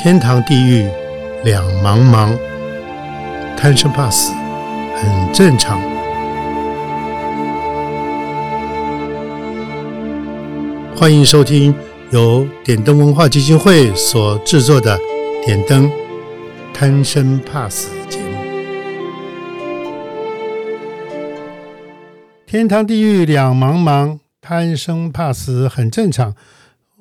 天堂地狱两茫茫，贪生怕死很正常。欢迎收听由点灯文化基金会所制作的《点灯贪生怕死》节目。天堂地狱两茫茫，贪生怕死很正常。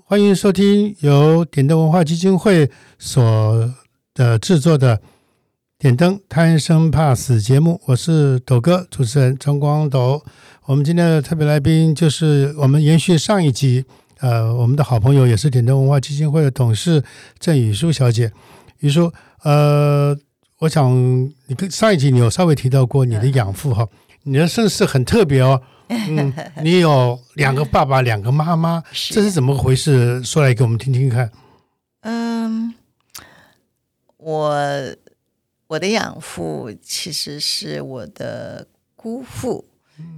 欢迎收听由点灯文化基金会所的制作的《点灯贪生怕死》节目，我是斗哥，主持人陈光斗。我们今天的特别来宾就是我们延续上一集，呃，我们的好朋友也是点灯文化基金会的董事郑雨舒小姐。雨舒，呃，我想你跟上一集你有稍微提到过你的养父哈，你的身世很特别哦。嗯，你有两个爸爸，两个妈妈，这是怎么回事？说来给我们听听看。嗯，我我的养父其实是我的姑父，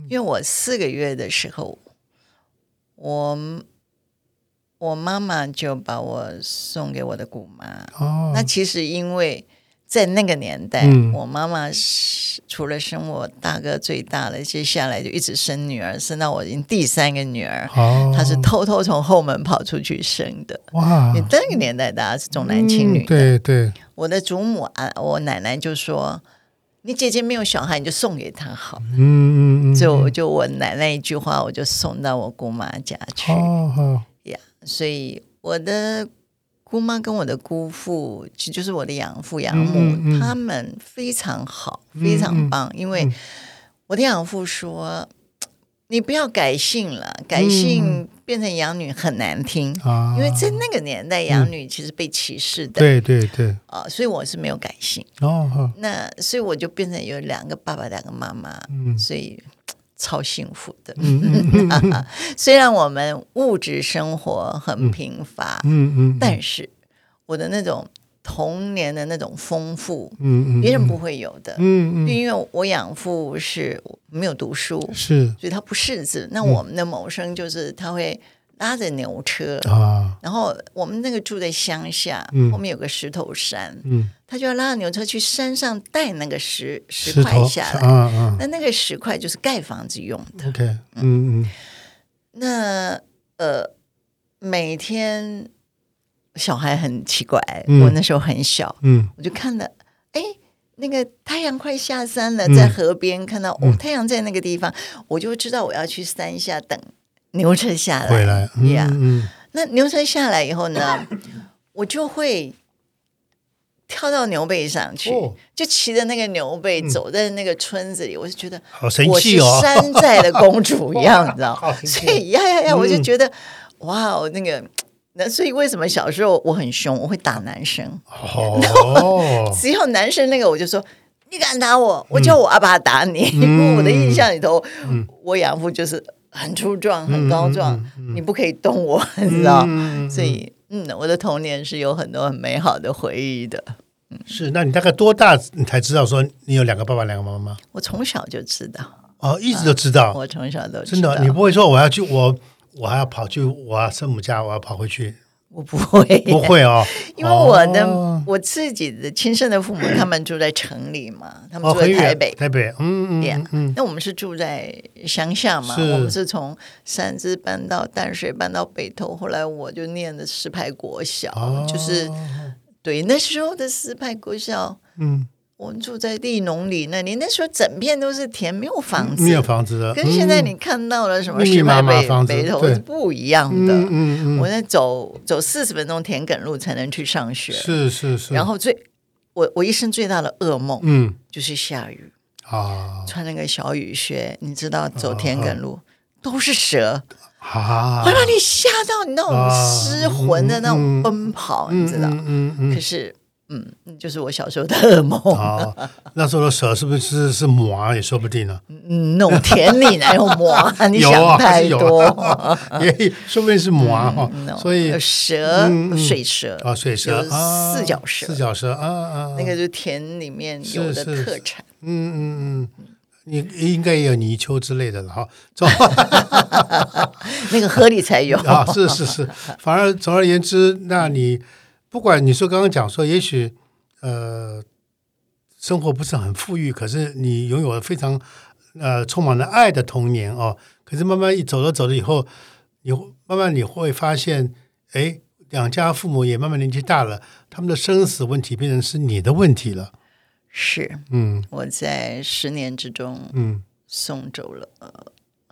因为我四个月的时候，我我妈妈就把我送给我的姑妈。哦，那其实因为。在那个年代，我妈妈是除了生我大哥最大的，接下来就一直生女儿，生到我已经第三个女儿，她是偷偷从后门跑出去生的。哇！你那个年代大家是重男轻女，对对。我的祖母啊，我奶奶就说：“你姐姐没有小孩，你就送给她好。”嗯嗯嗯。就就我奶奶一句话，我就送到我姑妈家去。哦呀，所以我的。姑妈跟我的姑父，其实就是我的养父养母，他们非常好，非常棒。因为我的养父说：“你不要改姓了，改姓变成养女很难听。”因为在那个年代，养女其实被歧视的。对对对。啊，所以我是没有改姓。哦。那所以我就变成有两个爸爸，两个妈妈。嗯。所以。超幸福的，虽然我们物质生活很贫乏，嗯嗯，但是我的那种童年的那种丰富，嗯嗯，别人不会有的，嗯嗯，因为我养父是没有读书，是，所以他不识字。那我们的谋生就是他会。拉着牛车。啊，然后我们那个住在乡下，后面有个石头山，嗯，他就要拉着牛车去山上带那个石石块下来，那那个石块就是盖房子用的。OK，嗯。嗯，那呃，每天小孩很奇怪，我那时候很小，嗯，我就看了，哎，那个太阳快下山了，在河边看到哦，太阳在那个地方，我就知道我要去山下等。牛车下来，回来呀。那牛车下来以后呢，我就会跳到牛背上去，就骑着那个牛背走在那个村子里，我就觉得好神奇哦，山寨的公主一样，你知道？所以呀呀呀，我就觉得哇哦，那个那所以为什么小时候我很凶，我会打男生？哦，只要男生那个，我就说你敢打我，我叫我阿爸打你。因为我的印象里头，我养父就是。很粗壮，很高壮，你不可以动我，你知道？所以，嗯，我的童年是有很多很美好的回忆的。嗯是，那你大概多大你才知道说你有两个爸爸，两个妈妈？我从小就知道，哦，一直都知道。我从小都真的，你不会说我要去，我我还要跑去我生母家，我要跑回去。我不会，不会哦，因为我的我自己的亲生的父母，他们住在城里嘛，他们住在台北，台北，嗯嗯嗯，那我们是住在乡下嘛，我们是从三芝搬到淡水，搬到北投，后来我就念的石牌国小，就是对那时候的石牌国小，嗯。我们住在地农里那里，那时候整片都是田，没有房子，没有房子的，跟现在你看到了什么石牌北北头是不一样的。嗯嗯我在走走四十分钟田埂路才能去上学，是是是。然后最我我一生最大的噩梦，嗯，就是下雨。啊，穿那个小雨靴，你知道走田埂路都是蛇。啊，会让你吓到你那种失魂的那种奔跑，你知道？嗯嗯。可是。嗯，就是我小时候的噩梦。那时候的蛇是不是是魔也说不定呢？嗯，那种田里哪有魔？你想太多，也说不定是魔哈。所以蛇，水蛇啊，水蛇，四脚蛇，四脚蛇啊啊，那个是田里面有的特产。嗯嗯嗯，你应该也有泥鳅之类的了哈。那个河里才有啊，是是是。反而总而言之，那你。不管你说刚刚讲说，也许呃生活不是很富裕，可是你拥有了非常呃充满了爱的童年哦。可是慢慢一走了走了以后，你慢慢你会发现，哎，两家父母也慢慢年纪大了，他们的生死问题变成是你的问题了。是，嗯，我在十年之中，嗯，送走了，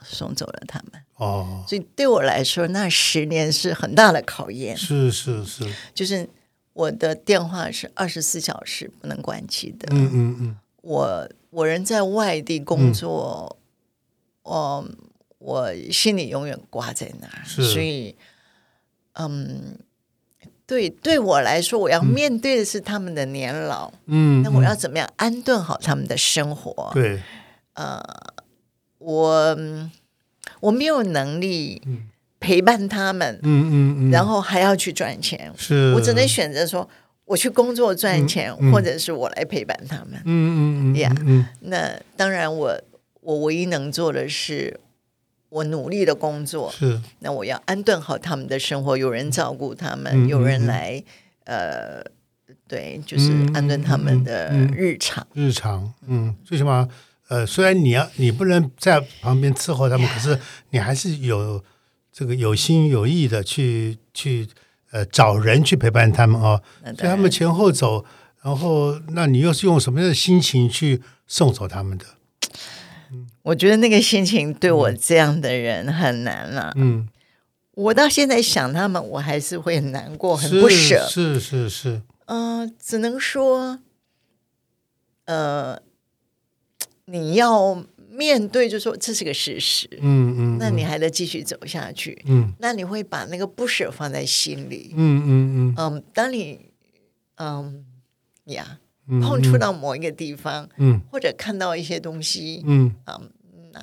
送走了他们。哦，所以对我来说，那十年是很大的考验。是是是，就是我的电话是二十四小时不能关机的。嗯嗯嗯，我我人在外地工作，我我心里永远挂在那儿。所以，嗯。对，对我来说，我要面对的是他们的年老。嗯，那我要怎么样安顿好他们的生活？对，呃，我我没有能力陪伴他们。嗯嗯嗯，然后还要去赚钱，是。我只能选择说，我去工作赚钱，或者是我来陪伴他们。嗯嗯嗯，呀，嗯，那当然，我我唯一能做的是。我努力的工作。是，那我要安顿好他们的生活，有人照顾他们，有人来，呃，对，就是安顿他们的日常。日常，嗯，最起码，呃，虽然你要你不能在旁边伺候他们，可是你还是有这个有心有意的去去呃找人去陪伴他们哦。所以他们前后走，然后那你又是用什么样的心情去送走他们的？我觉得那个心情对我这样的人很难了。嗯，我到现在想他们，我还是会很难过，很不舍。是是是。嗯，只能说，呃，你要面对，就说这是个事实。嗯嗯。那你还得继续走下去。嗯。那你会把那个不舍放在心里。嗯嗯嗯。嗯，当你嗯呀碰触到某一个地方，嗯，或者看到一些东西，嗯啊。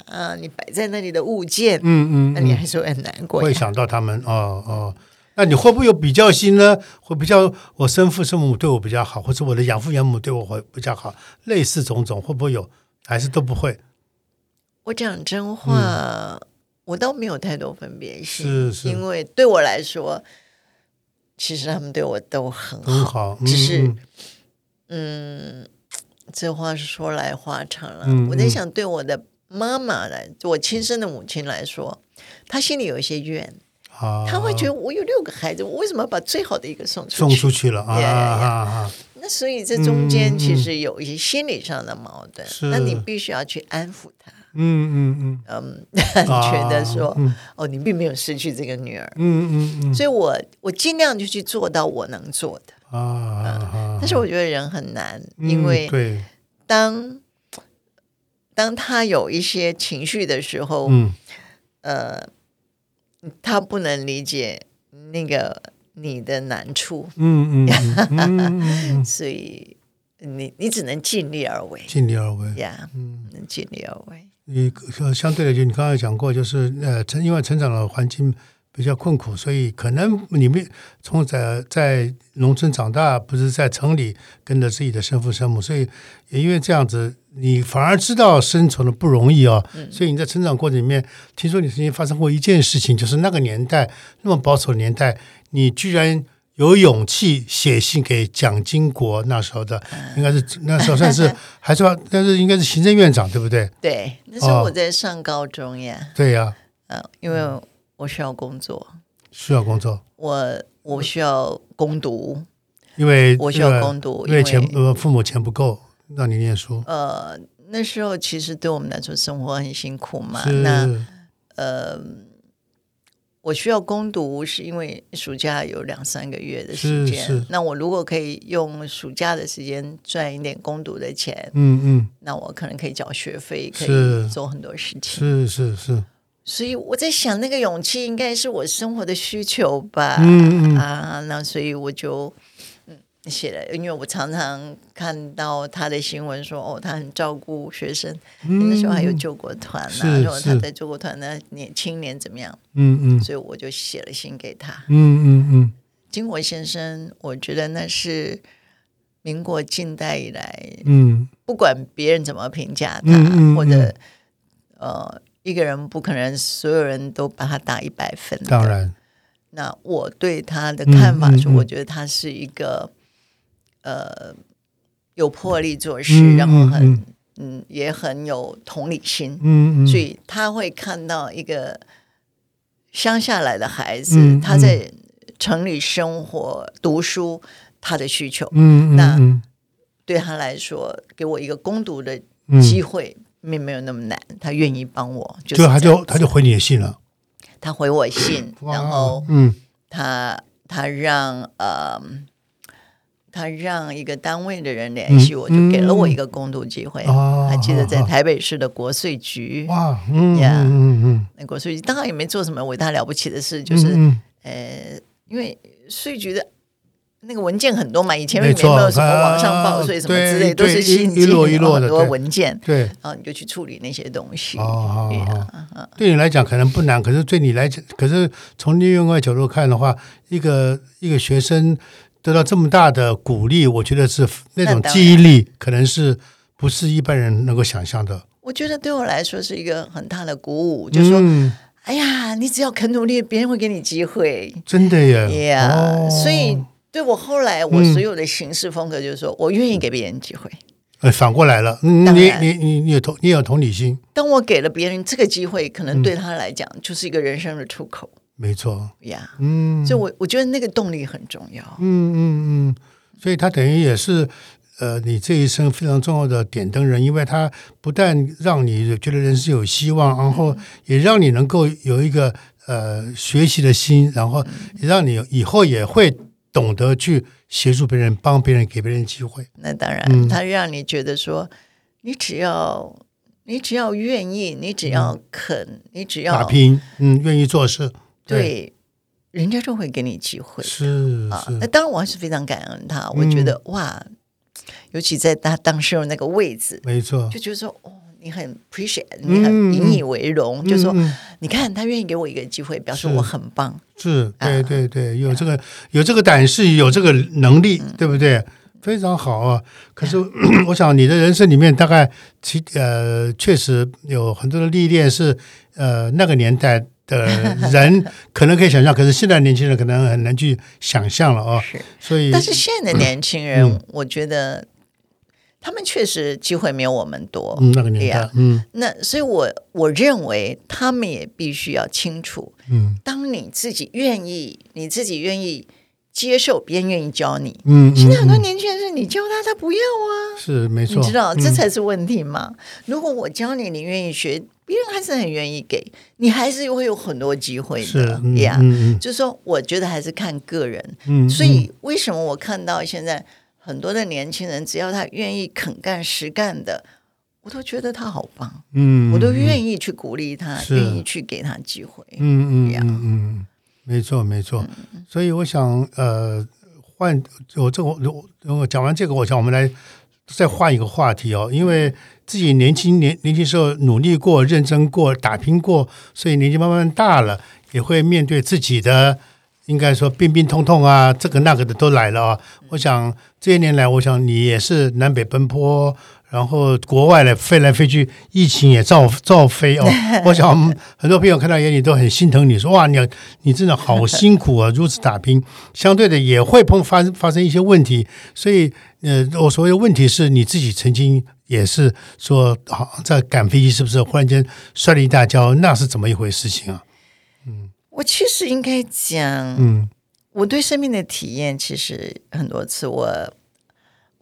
啊，你摆在那里的物件，嗯嗯，那你还是会很难过。会想到他们哦哦，那你会不会有比较心呢？会比较我生父生母对我比较好，或者我的养父养母对我会比较好，类似种种会不会有？还是都不会？我讲真话，我倒没有太多分别心，是是，因为对我来说，其实他们对我都很好，很好，只是，嗯，这话说来话长了。我在想，对我的。妈妈来，我亲生的母亲来说，她心里有一些怨，她会觉得我有六个孩子，我为什么要把最好的一个送出去？送出去了啊！那所以这中间其实有一些心理上的矛盾，那你必须要去安抚他。嗯嗯嗯嗯，觉得说哦，你并没有失去这个女儿。嗯嗯嗯，所以我我尽量就去做到我能做的啊。但是我觉得人很难，因为对当。当他有一些情绪的时候，嗯，呃，他不能理解那个你的难处，嗯嗯，所以你你只能尽力而为，尽力而为。呀，嗯，能尽力而为。你相对的，就你刚才讲过，就是呃，成因为成长的环境比较困苦，所以可能你们从在在农村长大，不是在城里跟着自己的生父生母，所以也因为这样子。你反而知道生存的不容易哦，所以你在成长过程里面，听说你曾经发生过一件事情，就是那个年代那么保守的年代，你居然有勇气写信给蒋经国，那时候的应该是那时候算是 还是但是应该是行政院长对不对？对，那时候我在上高中呀。对呀，嗯，因为我需要工作，需要工作，我我需要攻读，因为我需要攻读，因为钱呃父母钱不够。让你念书。呃，那时候其实对我们来说生活很辛苦嘛。那呃，我需要攻读，是因为暑假有两三个月的时间。那我如果可以用暑假的时间赚一点攻读的钱，嗯嗯，那我可能可以缴学费，可以做很多事情。是是是。所以我在想，那个勇气应该是我生活的需求吧。嗯嗯啊，那所以我就嗯。写了，因为我常常看到他的新闻说，哦，他很照顾学生，那时候还有救国团呐，说他在救国团的年青年怎么样？嗯嗯，所以我就写了信给他。嗯嗯嗯，金国先生，我觉得那是民国近代以来，嗯，不管别人怎么评价他，或者呃，一个人不可能所有人都把他打一百分，当然。那我对他的看法是，我觉得他是一个呃有魄力做事，然后很嗯也很有同理心，嗯嗯，所以他会看到一个乡下来的孩子，他在城里生活读书，他的需求，嗯那对他来说，给我一个攻读的机会，并没有那么难，他愿意帮我，就他就他就回你的信了。他回我信，然后嗯，他他让呃，他让一个单位的人联系我，就给了我一个工读机会。还记得在台北市的国税局哇，嗯嗯嗯，那国税局当然也没做什么伟大了不起的事，就是呃，因为税局的。那个文件很多嘛，以前也没有什么网上报税什么之类，都是信一摞一摞的很多文件。对，然后你就去处理那些东西。哦，对你来讲可能不难，可是对你来讲，可是从另外角度看的话，一个一个学生得到这么大的鼓励，我觉得是那种记忆力，可能是不是一般人能够想象的。我觉得对我来说是一个很大的鼓舞，就是说，哎呀，你只要肯努力，别人会给你机会。真的耶，呀，所以。对我后来，我所有的行事风格就是说，我愿意给别人机会。呃，反过来了，嗯你你你你有同你有同理心。当我给了别人这个机会，可能对他来讲就是一个人生的出口。没错呀，嗯，所以我我觉得那个动力很重要。嗯嗯嗯，所以他等于也是呃，你这一生非常重要的点灯人，因为他不但让你觉得人生有希望，然后也让你能够有一个呃学习的心，然后也让你以后也会。懂得去协助别人，帮别人，给别人机会。那当然，他让你觉得说，你只要你只要愿意，你只要肯，你只要打拼，嗯，愿意做事，对，人家就会给你机会。是啊，那当然我还是非常感恩他。我觉得哇，尤其在他当时的那个位置，没错，就觉得说哦。你很 appreciate，你很引以为荣，就说你看他愿意给我一个机会，表示我很棒。是，对对对，有这个有这个胆识，有这个能力，对不对？非常好啊。可是 我想你的人生里面，大概其呃确实有很多的历练是呃那个年代的人 可能可以想象，可是现在年轻人可能很难去想象了啊。是，所以但是现在的年轻人，我觉得。他们确实机会没有我们多，嗯，那个年代，嗯，那所以，我我认为他们也必须要清楚，嗯，当你自己愿意，你自己愿意接受，别人愿意教你，嗯，现在很多年轻人是你教他，他不要啊，是没错，你知道这才是问题嘛。如果我教你，你愿意学，别人还是很愿意给你，还是会有很多机会的。呀。就是说，我觉得还是看个人，嗯，所以为什么我看到现在。很多的年轻人，只要他愿意肯干实干的，我都觉得他好棒。嗯，我都愿意去鼓励他，愿意去给他机会。嗯嗯嗯嗯，没错没错。所以我想，呃，换我这我我讲完这个，我想我们来再换一个话题哦。因为自己年轻年年轻时候努力过、认真过、打拼过，所以年纪慢慢大了，也会面对自己的。应该说病病痛痛啊，这个那个的都来了啊！我想这些年来，我想你也是南北奔波，然后国外的飞来飞去，疫情也照照飞哦。我想很多朋友看到眼里都很心疼你，说哇，你你真的好辛苦啊，如此打拼。相对的也会碰发发生一些问题，所以呃，我所谓的问题是你自己曾经也是说，好在赶飞机是不是忽然间摔了一大跤？那是怎么一回事情啊？我其实应该讲，嗯，我对生命的体验其实很多次。我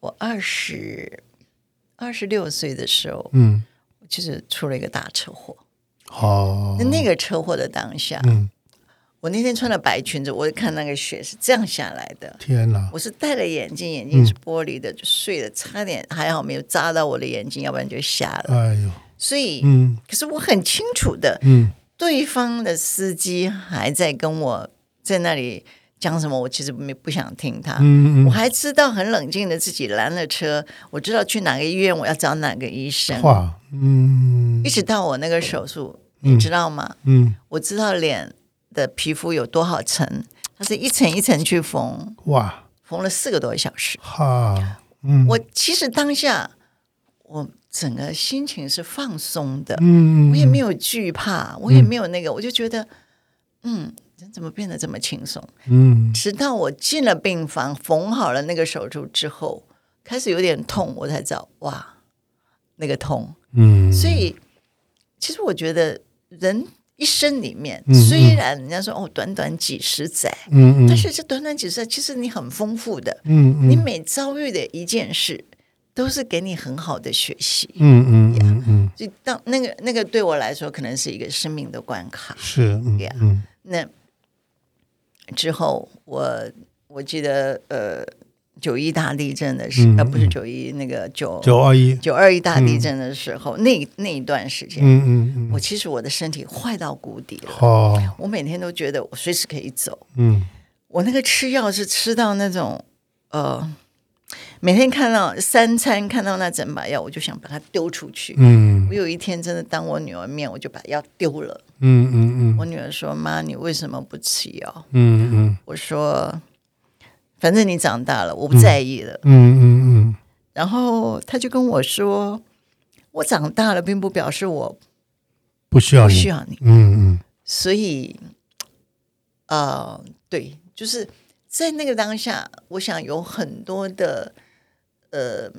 我二十二十六岁的时候，嗯，其实出了一个大车祸。哦，那个车祸的当下，嗯，我那天穿了白裙子，我看那个雪是这样下来的。天哪！我是戴了眼镜，眼镜是玻璃的，就碎了，差点还好没有扎到我的眼睛，要不然就瞎了。哎呦！所以，嗯，可是我很清楚的，嗯。对方的司机还在跟我在那里讲什么，我其实没不想听他嗯。我还知道很冷静的自己拦了车，我知道去哪个医院，我要找哪个医生。哇，嗯，一直到我那个手术，你知道吗？嗯，我知道脸的皮肤有多少层，它是一层一层去缝。哇，缝了四个多小时。哈，嗯，我其实当下我。整个心情是放松的，嗯，我也没有惧怕，我也没有那个，我就觉得，嗯，人怎么变得这么轻松？嗯，直到我进了病房，缝好了那个手术之后，开始有点痛，我才知道哇，那个痛。嗯，所以其实我觉得人一生里面，虽然人家说哦，短短几十载，嗯嗯，但是这短短几十载，其实你很丰富的，嗯嗯，你每遭遇的一件事。都是给你很好的学习，嗯嗯嗯嗯，就当那个那个对我来说，可能是一个生命的关卡，是，嗯，那之后我我记得呃九一大地震的时候，不是九一那个九九二一。九二一大地震的时候，那那一段时间，嗯嗯嗯，我其实我的身体坏到谷底了，哦，我每天都觉得我随时可以走，嗯，我那个吃药是吃到那种呃。每天看到三餐看到那整把药，我就想把它丢出去。嗯，我有一天真的当我女儿面，我就把药丢了。嗯嗯嗯。我女儿说：“妈，你为什么不吃药？”嗯嗯。我说：“反正你长大了，我不在意了。”嗯嗯嗯。然后他就跟我说：“我长大了，并不表示我不需要你，需要你。”嗯嗯。所以，呃，对，就是。在那个当下，我想有很多的，呃，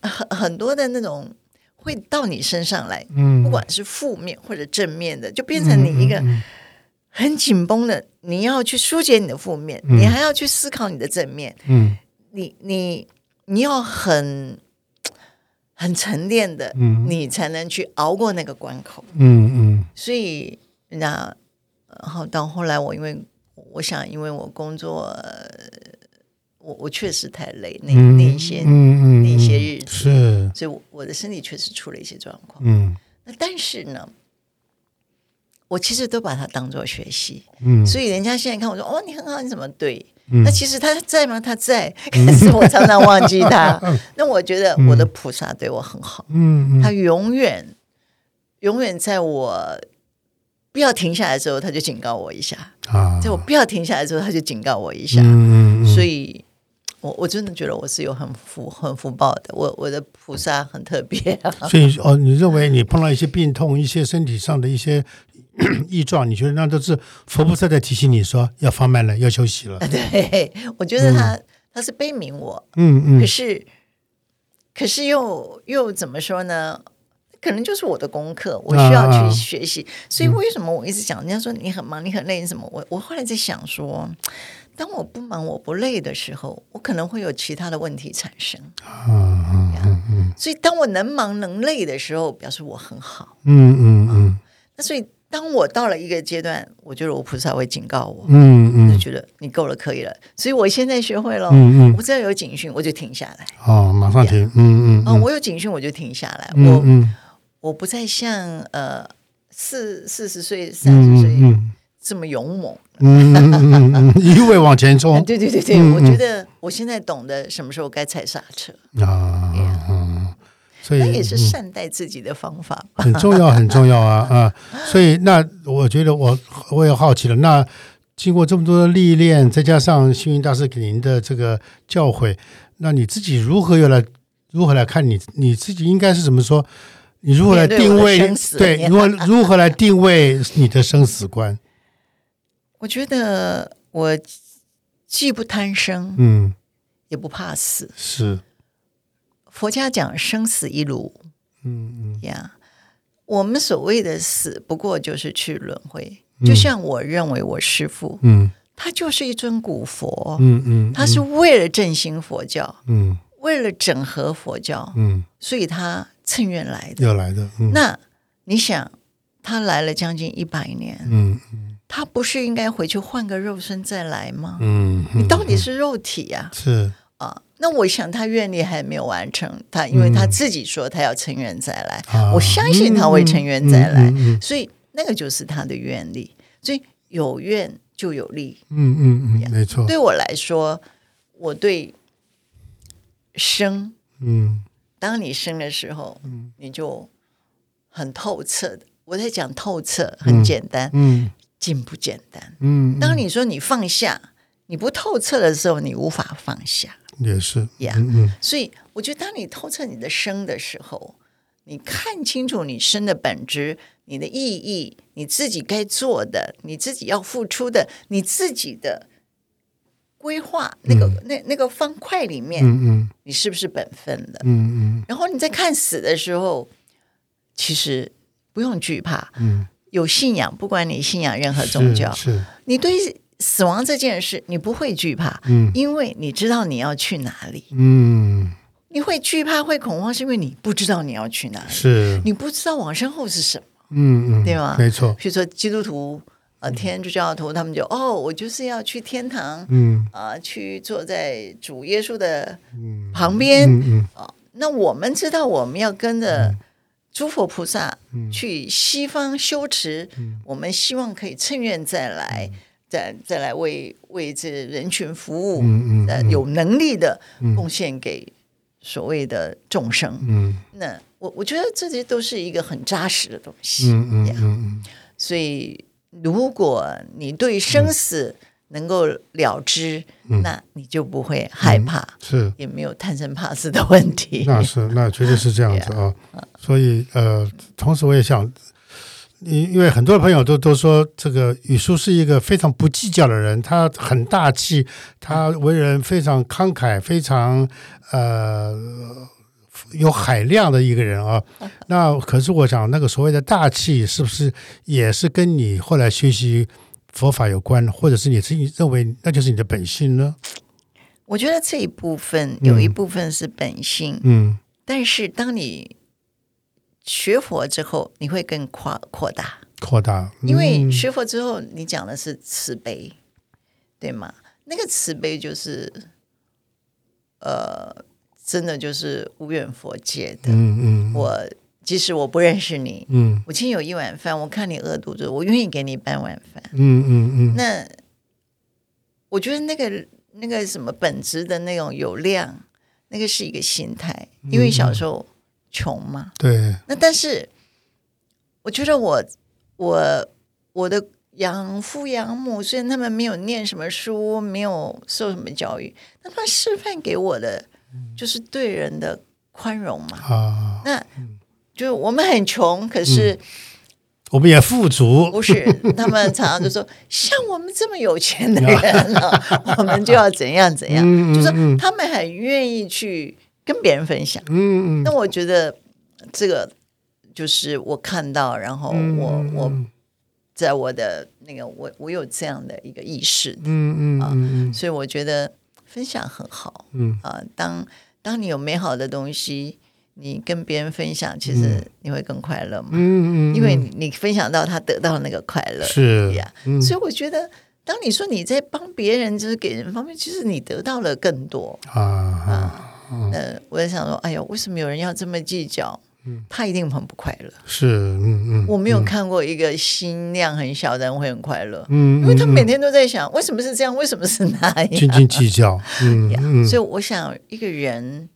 很很多的那种会到你身上来，嗯，不管是负面或者正面的，就变成你一个很紧绷的，你要去疏解你的负面，你还要去思考你的正面，嗯，你你你要很很沉淀的，嗯，你才能去熬过那个关口，嗯嗯，所以那然后到后来，我因为。我想，因为我工作，我我确实太累，那那一些那一些日子，是，所以我的身体确实出了一些状况。嗯，那但是呢，我其实都把它当做学习。嗯，所以人家现在看我说：“哦，你很好，你怎么对？”那其实他在吗？他在，可是我常常忘记他。那我觉得我的菩萨对我很好。嗯，他永远永远在我。不要停下来之后，他就警告我一下啊！在我不要停下来之后，他就警告我一下。嗯我我真的觉得我是有很福很福报的。我我的菩萨很特别。所以哦，你认为你碰到一些病痛、一些身体上的一些 异状，你觉得那都是佛菩萨在提醒你说要放慢了，要休息了？对，我觉得他他是悲悯我。嗯嗯。可是，可是又又怎么说呢？可能就是我的功课，我需要去学习。所以为什么我一直讲？人家说你很忙，你很累，什么？我我后来在想说，当我不忙、我不累的时候，我可能会有其他的问题产生。嗯嗯嗯。所以当我能忙能累的时候，表示我很好。嗯嗯嗯。那所以当我到了一个阶段，我觉得我菩萨会警告我。嗯嗯。就觉得你够了，可以了。所以我现在学会了。嗯嗯。我只要有警讯，我就停下来。哦，马上停。嗯嗯。哦，我有警讯，我就停下来。我嗯。我不再像呃四四十岁、三十岁这么勇猛，嗯一味往前冲。对对对对，我觉得我现在懂得什么时候该踩刹车啊，所以那也是善待自己的方法，很重要很重要啊啊！所以那我觉得我我也好奇了，那经过这么多的历练，再加上幸运大师给您的这个教诲，那你自己如何又来如何来看你你自己应该是怎么说？你如何来定位？对，如何如何来定位你的生死观？我觉得我既不贪生，嗯，也不怕死。是佛家讲生死一炉，嗯嗯呀。我们所谓的死，不过就是去轮回。就像我认为我师父，嗯，他就是一尊古佛，嗯嗯，他是为了振兴佛教，嗯，为了整合佛教，嗯，所以他。趁愿来的，要来的。那你想，他来了将近一百年，嗯嗯，他不是应该回去换个肉身再来吗？嗯，你到底是肉体呀？是啊，那我想他愿力还没有完成，他因为他自己说他要成愿再来，我相信他会成愿再来，所以那个就是他的愿力。所以有愿就有力，嗯嗯嗯，没错。对我来说，我对生，嗯。当你生的时候，嗯，你就很透彻的。我在讲透彻，很简单，嗯，进不简单，嗯。当你说你放下，你不透彻的时候，你无法放下，也是呀，嗯。所以我觉得，当你透彻你的生的时候，你看清楚你生的本质、你的意义、你自己该做的、你自己要付出的、你自己的规划那个那那个方块里面，嗯嗯，你是不是本分的？嗯嗯，然后你在看死的时候，其实不用惧怕，嗯，有信仰，不管你信仰任何宗教，是你对死亡这件事，你不会惧怕，嗯，因为你知道你要去哪里，嗯。你会惧怕、会恐慌，是因为你不知道你要去哪里，是。你不知道往身后是什么，嗯嗯，对吗？没错。比如说基督徒、呃，天主教徒，他们就哦，我就是要去天堂，嗯。啊，去坐在主耶稣的旁边，嗯嗯。啊，那我们知道我们要跟着诸佛菩萨去西方修持，我们希望可以趁愿再来，再再来为为这人群服务，嗯嗯呃，有能力的贡献给。所谓的众生，嗯，那我我觉得这些都是一个很扎实的东西，嗯嗯嗯嗯，所以如果你对生死能够了知，那你就不会害怕，是也没有贪生怕死的问题。那是那绝对是这样子啊，所以呃，同时我也想。因因为很多朋友都都说这个宇叔是一个非常不计较的人，他很大气，他为人非常慷慨，非常呃有海量的一个人啊。那可是我想，那个所谓的大气，是不是也是跟你后来学习佛法有关，或者是你自己认为那就是你的本性呢？我觉得这一部分有一部分是本性，嗯，但是当你。学佛之后，你会更扩扩大，扩大。因为学佛之后，你讲的是慈悲，对吗？那个慈悲就是，呃，真的就是无缘佛界的。嗯嗯。我即使我不认识你，嗯，我今天有一碗饭，我看你饿肚子，我愿意给你半碗饭。嗯嗯嗯。那我觉得那个那个什么本质的那种有量，那个是一个心态，因为小时候。穷嘛？对。那但是，我觉得我我我的养父养母虽然他们没有念什么书，没有受什么教育，那他们示范给我的就是对人的宽容嘛。啊。那就我们很穷，可是我们也富足。不是，他们常常就说，像我们这么有钱的人啊，我们就要怎样怎样。就是他们很愿意去。跟别人分享，嗯嗯，那我觉得这个就是我看到，然后我我在我的那个我我有这样的一个意识，嗯嗯啊，所以我觉得分享很好，嗯啊，当当你有美好的东西，你跟别人分享，其实你会更快乐嘛，嗯嗯，因为你分享到他得到那个快乐，是呀，所以我觉得当你说你在帮别人，就是给人方面，其实你得到了更多啊啊。呃，我在想说，哎呦，为什么有人要这么计较？嗯，他一定很不快乐。是，嗯嗯，我没有看过一个心量很小的人会很快乐，嗯，因为他每天都在想，为什么是这样，为什么是那样，斤斤计较，嗯嗯。所以我想，一个人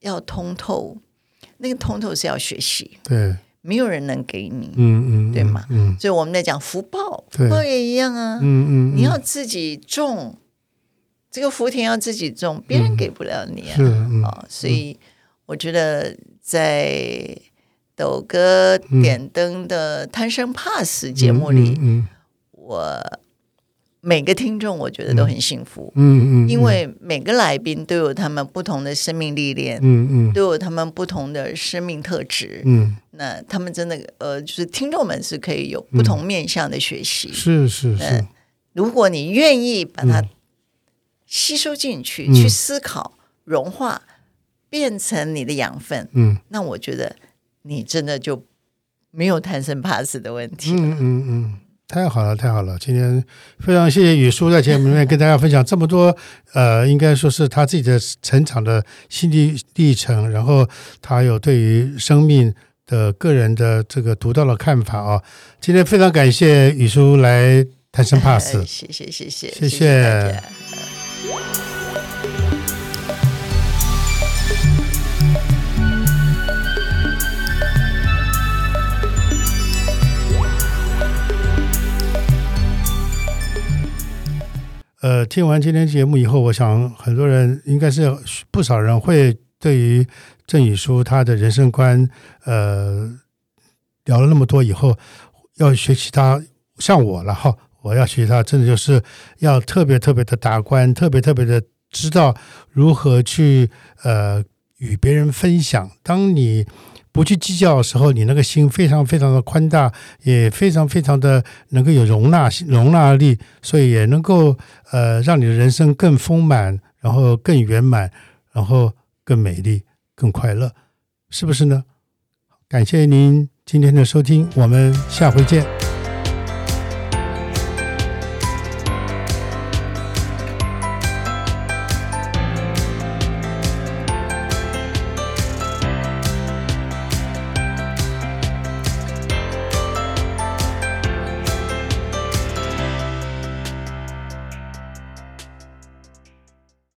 要通透，那个通透是要学习，对，没有人能给你，嗯嗯，对吗？嗯，所以我们在讲福报，福报也一样啊，嗯嗯，你要自己种。这个福田要自己种，别人给不了你啊！啊，所以我觉得在抖哥点灯的《贪生怕死》节目里，我每个听众我觉得都很幸福，嗯嗯，因为每个来宾都有他们不同的生命历练，嗯嗯，都有他们不同的生命特质，嗯，那他们真的呃，就是听众们是可以有不同面向的学习，是是是，如果你愿意把它。吸收进去，去思考、融化，变成你的养分。嗯，那我觉得你真的就没有贪生怕死的问题。嗯嗯嗯，太好了，太好了！今天非常谢谢雨叔在节目里面跟大家分享这么多，呃，应该说是他自己的成长的心历历程，然后他有对于生命的个人的这个独到的看法啊。今天非常感谢雨叔来贪生怕死，谢谢谢谢谢谢。呃，听完今天节目以后，我想很多人应该是不少人会对于郑宇书他的人生观，呃，聊了那么多以后，要学习他，像我了哈，我要学习他，真的就是要特别特别的达观，特别特别的知道如何去呃与别人分享。当你不去计较的时候，你那个心非常非常的宽大，也非常非常的能够有容纳容纳力，所以也能够呃让你的人生更丰满，然后更圆满，然后。更美丽，更快乐，是不是呢？感谢您今天的收听，我们下回见。